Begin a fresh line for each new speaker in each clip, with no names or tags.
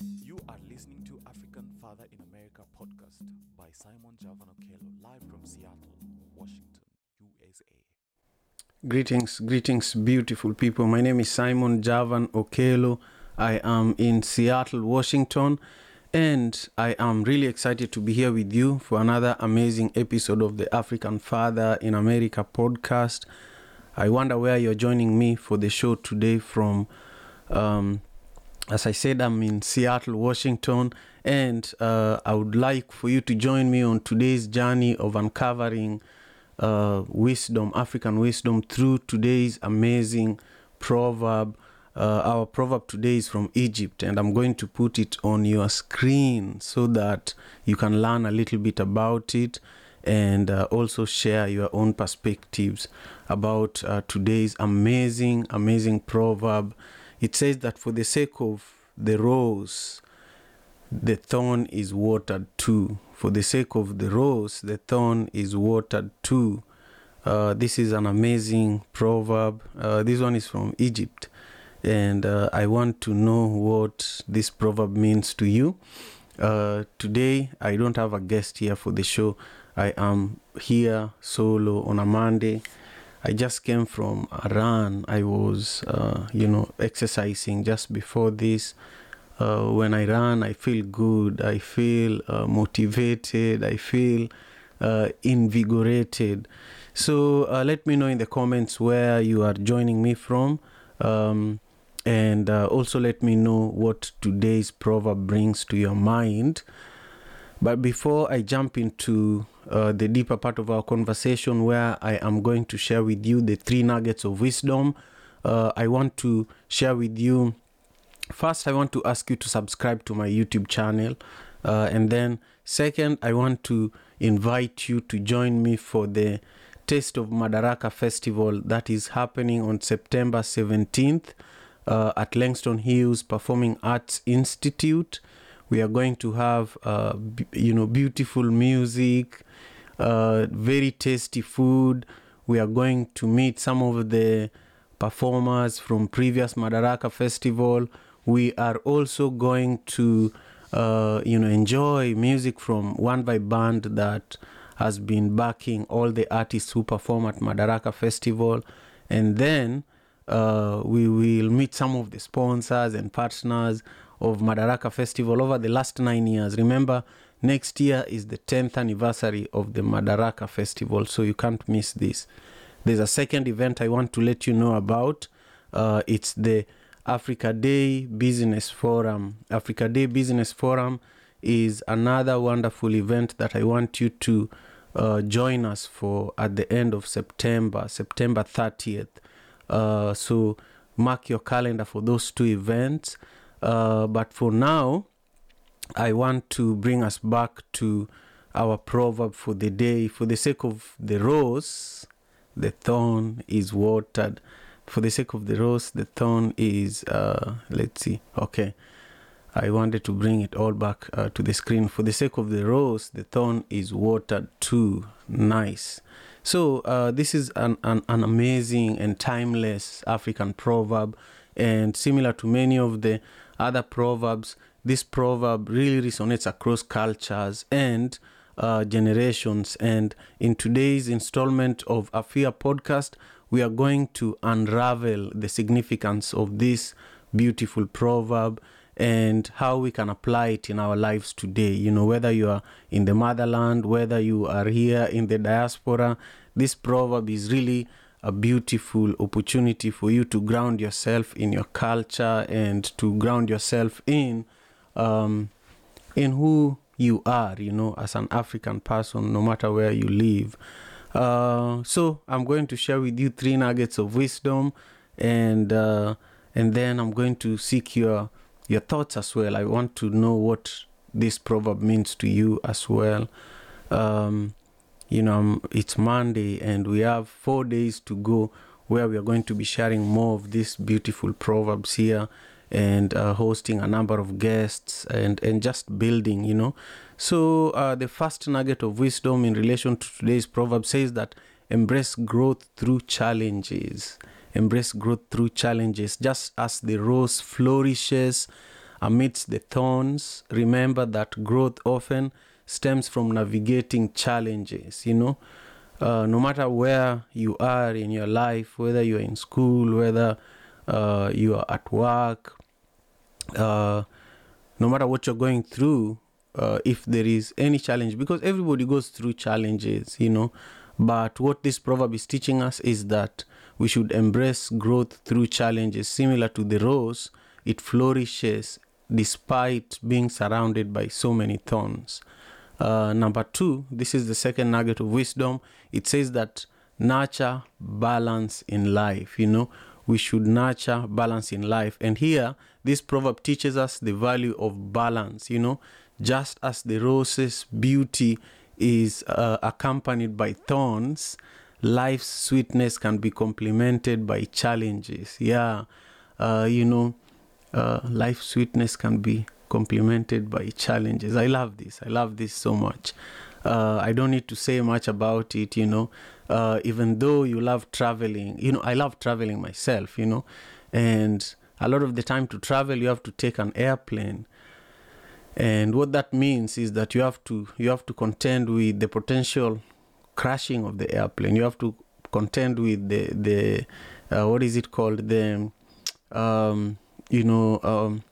You are listening to African Father in America podcast by Simon Javan Okello, live from Seattle, Washington, USA.
Greetings, greetings, beautiful people. My name is Simon Javan Okello. I am in Seattle, Washington, and I am really excited to be here with you for another amazing episode of the African Father in America podcast. I wonder where you're joining me for the show today from. Um, as I said, I'm in Seattle, Washington, and uh, I would like for you to join me on today's journey of uncovering uh, wisdom, African wisdom, through today's amazing proverb. Uh, our proverb today is from Egypt, and I'm going to put it on your screen so that you can learn a little bit about it and uh, also share your own perspectives about uh, today's amazing, amazing proverb. It says that for the sake of the rose, the thorn is watered too. For the sake of the rose, the thorn is watered too. Uh, this is an amazing proverb. Uh, this one is from Egypt. And uh, I want to know what this proverb means to you. Uh, today, I don't have a guest here for the show. I am here solo on a Monday. I just came from a run. I was, uh, you know, exercising just before this. Uh, when I run, I feel good. I feel uh, motivated. I feel uh, invigorated. So uh, let me know in the comments where you are joining me from. Um, and uh, also let me know what today's proverb brings to your mind. But before I jump into uh, the deeper part of our conversation, where I am going to share with you the three nuggets of wisdom, uh, I want to share with you. First, I want to ask you to subscribe to my YouTube channel. Uh, and then, second, I want to invite you to join me for the Taste of Madaraka Festival that is happening on September 17th uh, at Langston Hughes Performing Arts Institute we are going to have uh, b- you know beautiful music uh, very tasty food. We are going to meet some of the performers from previous madaraka festival. We are also going to uh, you know enjoy music from One Vibe band that has been backing all the artists who perform at madaraka festival. And then uh, we will meet some of the sponsors and partners of Madaraka Festival over the last nine years. Remember, next year is the 10th anniversary of the Madaraka Festival, so you can't miss this. There's a second event I want to let you know about. Uh, it's the Africa Day Business Forum. Africa Day Business Forum is another wonderful event that I want you to uh, join us for at the end of September, September 30th. Uh, so mark your calendar for those two events. Uh, but for now, I want to bring us back to our proverb for the day. For the sake of the rose, the thorn is watered. For the sake of the rose, the thorn is, uh, let's see, okay. I wanted to bring it all back uh, to the screen. For the sake of the rose, the thorn is watered too. Nice. So, uh, this is an, an, an amazing and timeless African proverb. And similar to many of the other proverbs, this proverb really resonates across cultures and uh, generations. And in today's installment of Afia podcast, we are going to unravel the significance of this beautiful proverb and how we can apply it in our lives today. You know, whether you are in the motherland, whether you are here in the diaspora, this proverb is really a beautiful opportunity for you to ground yourself in your culture and to ground yourself in um, in who you are you know as an african person no matter where you live. Uh, so i'm going to share with you three nuggets of wisdom and uh, and then i'm going to seek your your thoughts as well. I want to know what this proverb means to you as well. Um, you know it's monday and we have four days to go where we are going to be sharing more of these beautiful proverbs here and uh, hosting a number of guests and and just building you know. So uh, the first nugget of wisdom in relation to today's proverb says that embrace growth through challenges. Embrace growth through challenges. Just as the rose flourishes amidst the thorns, remember that growth often stems from navigating challenges, you know. Uh, no matter where you are in your life, whether you're in school, whether uh, you are at work, uh, no matter what you're going through, uh, if there is any challenge, because everybody goes through challenges, you know. But what this proverb is teaching us is that we should embrace growth through challenges. Similar to the rose, it flourishes despite being surrounded by so many thorns. Uh, number two, this is the second nugget of wisdom. It says that nurture balance in life. You know, we should nurture balance in life. And here, this proverb teaches us the value of balance. You know, just as the rose's beauty is uh, accompanied by thorns, life's sweetness can be complemented by challenges. Yeah, uh, you know, uh, life sweetness can be complemented by challenges. I love this. I love this so much. Uh, I don't need to say much about it, you know. Uh, even though you love traveling, you know, I love traveling myself, you know, and a lot of the time to travel, you have to take an airplane and what that means is that you have to you have to contend with the potential crashing of the airplane you have to contend with the the uh, what is it called the um, you know um,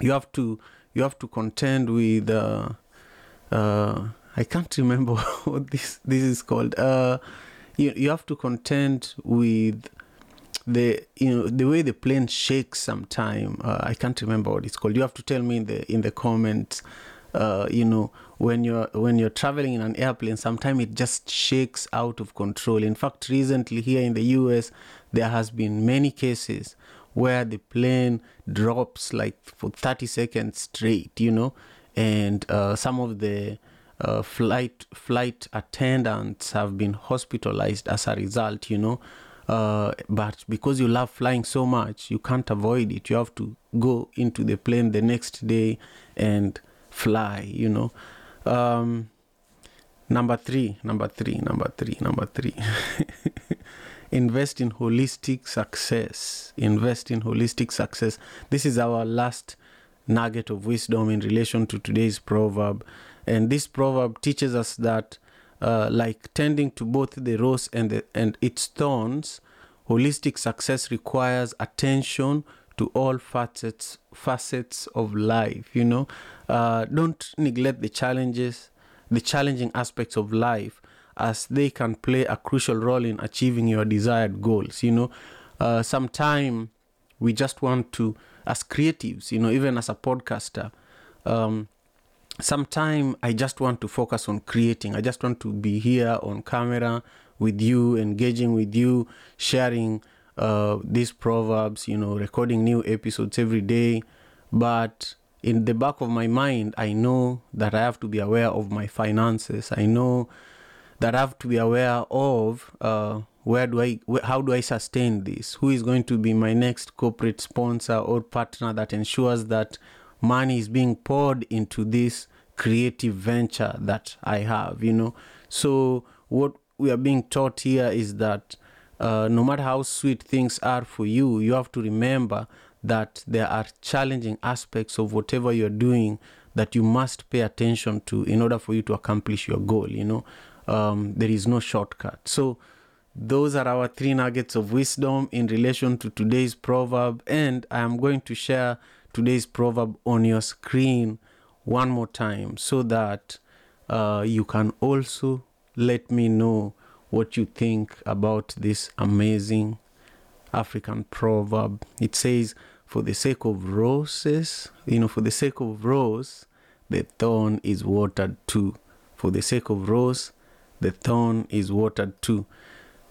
you have to you have to contend with uh, uh, I can't remember what this this is called. Uh, you you have to contend with the you know the way the plane shakes sometime uh, i can't remember what it's called. You have to tell me in the in the comments uh, you know when you're when you're traveling in an airplane sometimes it just shakes out of control. In fact recently here in the us there has been many cases where the plane drops like for 30 seconds straight you know and uh, some of the uh, flight flight attendants have been hospitalized as a result you know uh, but because you love flying so much, you can't avoid it. You have to go into the plane the next day and fly, you know. Um, number three, number three, number three, number three. Invest in holistic success. Invest in holistic success. This is our last nugget of wisdom in relation to today's proverb. And this proverb teaches us that uh, like tending to both the rose and the, and its thorns, holistic success requires attention to all facets facets of life. You know, uh, don't neglect the challenges, the challenging aspects of life, as they can play a crucial role in achieving your desired goals. You know, uh, sometime we just want to, as creatives, you know, even as a podcaster. Um, sometime I just want to focus on creating. I just want to be here on camera with you, engaging with you, sharing uh, these proverbs, you know, recording new episodes every day. But in the back of my mind, I know that I have to be aware of my finances. I know that I have to be aware of uh, where do I, how do I sustain this? Who is going to be my next corporate sponsor or partner that ensures that money is being poured into this creative venture that I have, you know. So what we are being taught here is that uh, no matter how sweet things are for you, you have to remember that there are challenging aspects of whatever you're doing that you must pay attention to in order for you to accomplish your goal. You know, um, there is no shortcut. So, those are our three nuggets of wisdom in relation to today's proverb, and I am going to share today's proverb on your screen one more time so that uh, you can also let me know what you think about this amazing African proverb. It says, For the sake of roses, you know, for the sake of rose, the thorn is watered too. For the sake of rose, the thorn is watered too.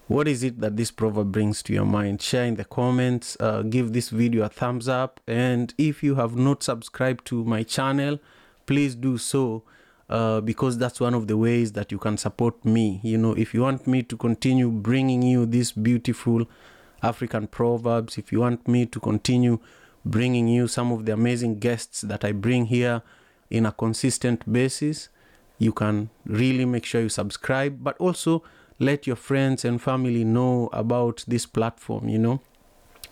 What is it that this proverb brings to your mind? Share in the comments, uh, give this video a thumbs up, and if you have not subscribed to my channel, please do so uh, because that's one of the ways that you can support me. You know, if you want me to continue bringing you these beautiful African proverbs, if you want me to continue bringing you some of the amazing guests that I bring here in a consistent basis, you can really make sure you subscribe, but also let your friends and family know about this platform. You know,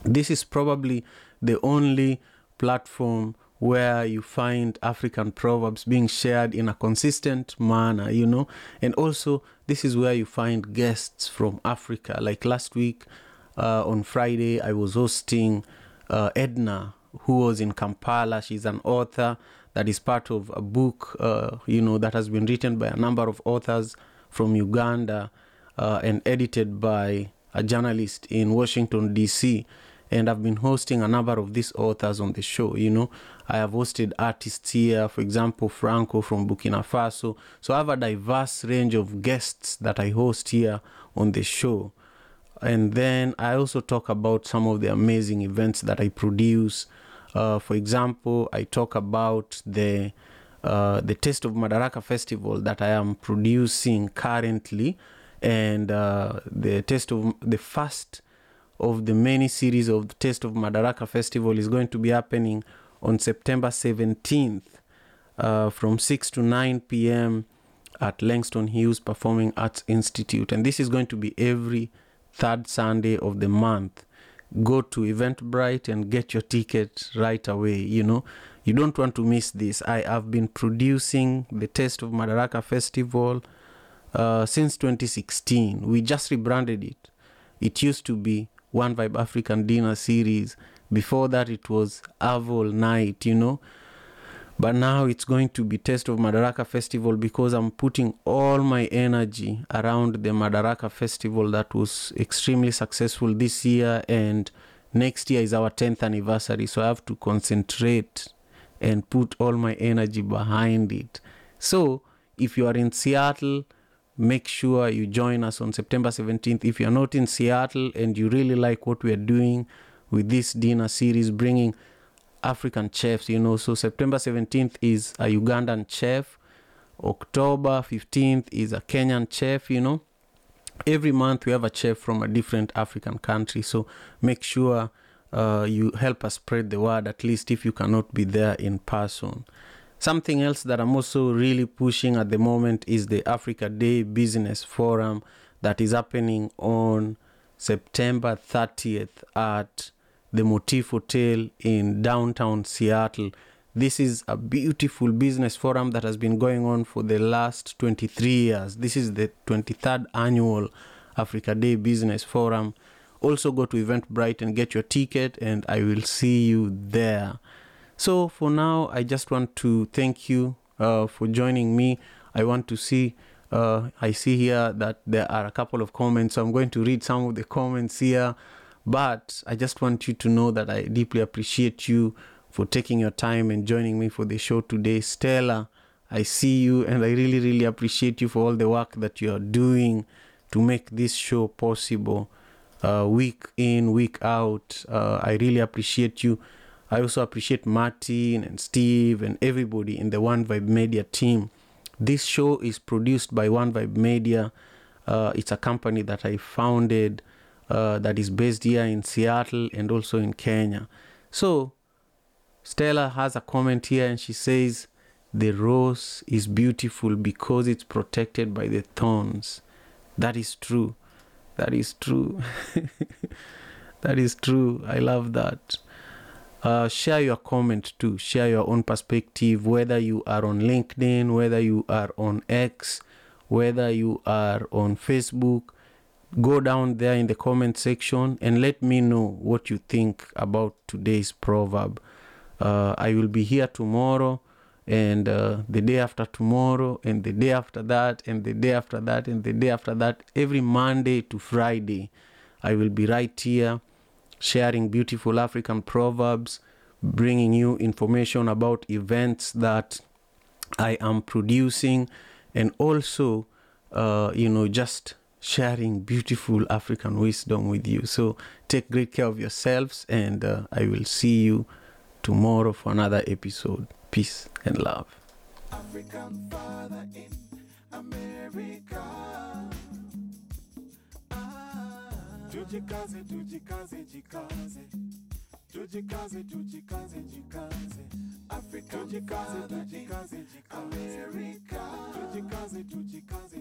this is probably the only platform where you find African proverbs being shared in a consistent manner, you know. And also, this is where you find guests from Africa. Like last week uh, on Friday, I was hosting uh, Edna, who was in Kampala. She's an author that is part of a book, uh, you know, that has been written by a number of authors from Uganda uh, and edited by a journalist in Washington, D.C. And I've been hosting a number of these authors on the show. You know, I have hosted artists here, for example, Franco from Burkina Faso. So I have a diverse range of guests that I host here on the show. And then I also talk about some of the amazing events that I produce. Uh, for example, I talk about the uh, the Taste of Madaraka Festival that I am producing currently, and uh, the Taste of the first of the many series of the Taste of Madaraka Festival is going to be happening on September 17th uh, from 6 to 9 p.m. at Langston Hughes Performing Arts Institute, and this is going to be every third Sunday of the month. Go to Eventbrite and get your ticket right away. You know, you don't want to miss this. I have been producing the Taste of Madaraka Festival uh, since 2016. We just rebranded it. It used to be One Vibe African Dinner Series. Before that, it was Avol Night, you know. But now it's going to be Taste of Madaraka Festival because I'm putting all my energy around the Madaraka Festival that was extremely successful this year, and next year is our 10th anniversary. So I have to concentrate and put all my energy behind it. So if you are in Seattle, make sure you join us on September 17th. If you're not in Seattle and you really like what we are doing with this dinner series, bringing African chefs, you know. So September 17th is a Ugandan chef, October 15th is a Kenyan chef, you know. Every month we have a chef from a different African country. So make sure uh, you help us spread the word, at least if you cannot be there in person. Something else that I'm also really pushing at the moment is the Africa Day Business Forum that is happening on September 30th at the Motif Hotel in downtown Seattle. This is a beautiful business forum that has been going on for the last 23 years. This is the 23rd annual Africa Day Business Forum. Also, go to Eventbrite and get your ticket, and I will see you there. So, for now, I just want to thank you uh, for joining me. I want to see, uh, I see here that there are a couple of comments, so I'm going to read some of the comments here. But I just want you to know that I deeply appreciate you for taking your time and joining me for the show today. Stella, I see you and I really, really appreciate you for all the work that you are doing to make this show possible uh, week in, week out. Uh, I really appreciate you. I also appreciate Martin and Steve and everybody in the One Vibe Media team. This show is produced by One Vibe Media. Uh, it's a company that I founded uh, that is based here in Seattle and also in Kenya. So, Stella has a comment here and she says, The rose is beautiful because it's protected by the thorns. That is true. That is true. that is true. I love that. Uh, share your comment too. Share your own perspective, whether you are on LinkedIn, whether you are on X, whether you are on Facebook go down there in the comment section and let me know what you think about today's proverb. Uh, I will be here tomorrow and uh, the day after tomorrow and the day after that and the day after that and the day after that. Every Monday to Friday, I will be right here sharing beautiful African proverbs, bringing you information about events that I am producing, and also, uh, you know, just sharing beautiful African wisdom with you. So take great care of yourselves, and uh, I will see you tomorrow for another episode. Peace and love.
African father in America. Ah, tujikaze, tujikaze, jikaze. Tujikaze, tujikaze, jikaze. Africa, tujikaze, tujikaze, jikaze. America, tujikaze, tujikaze.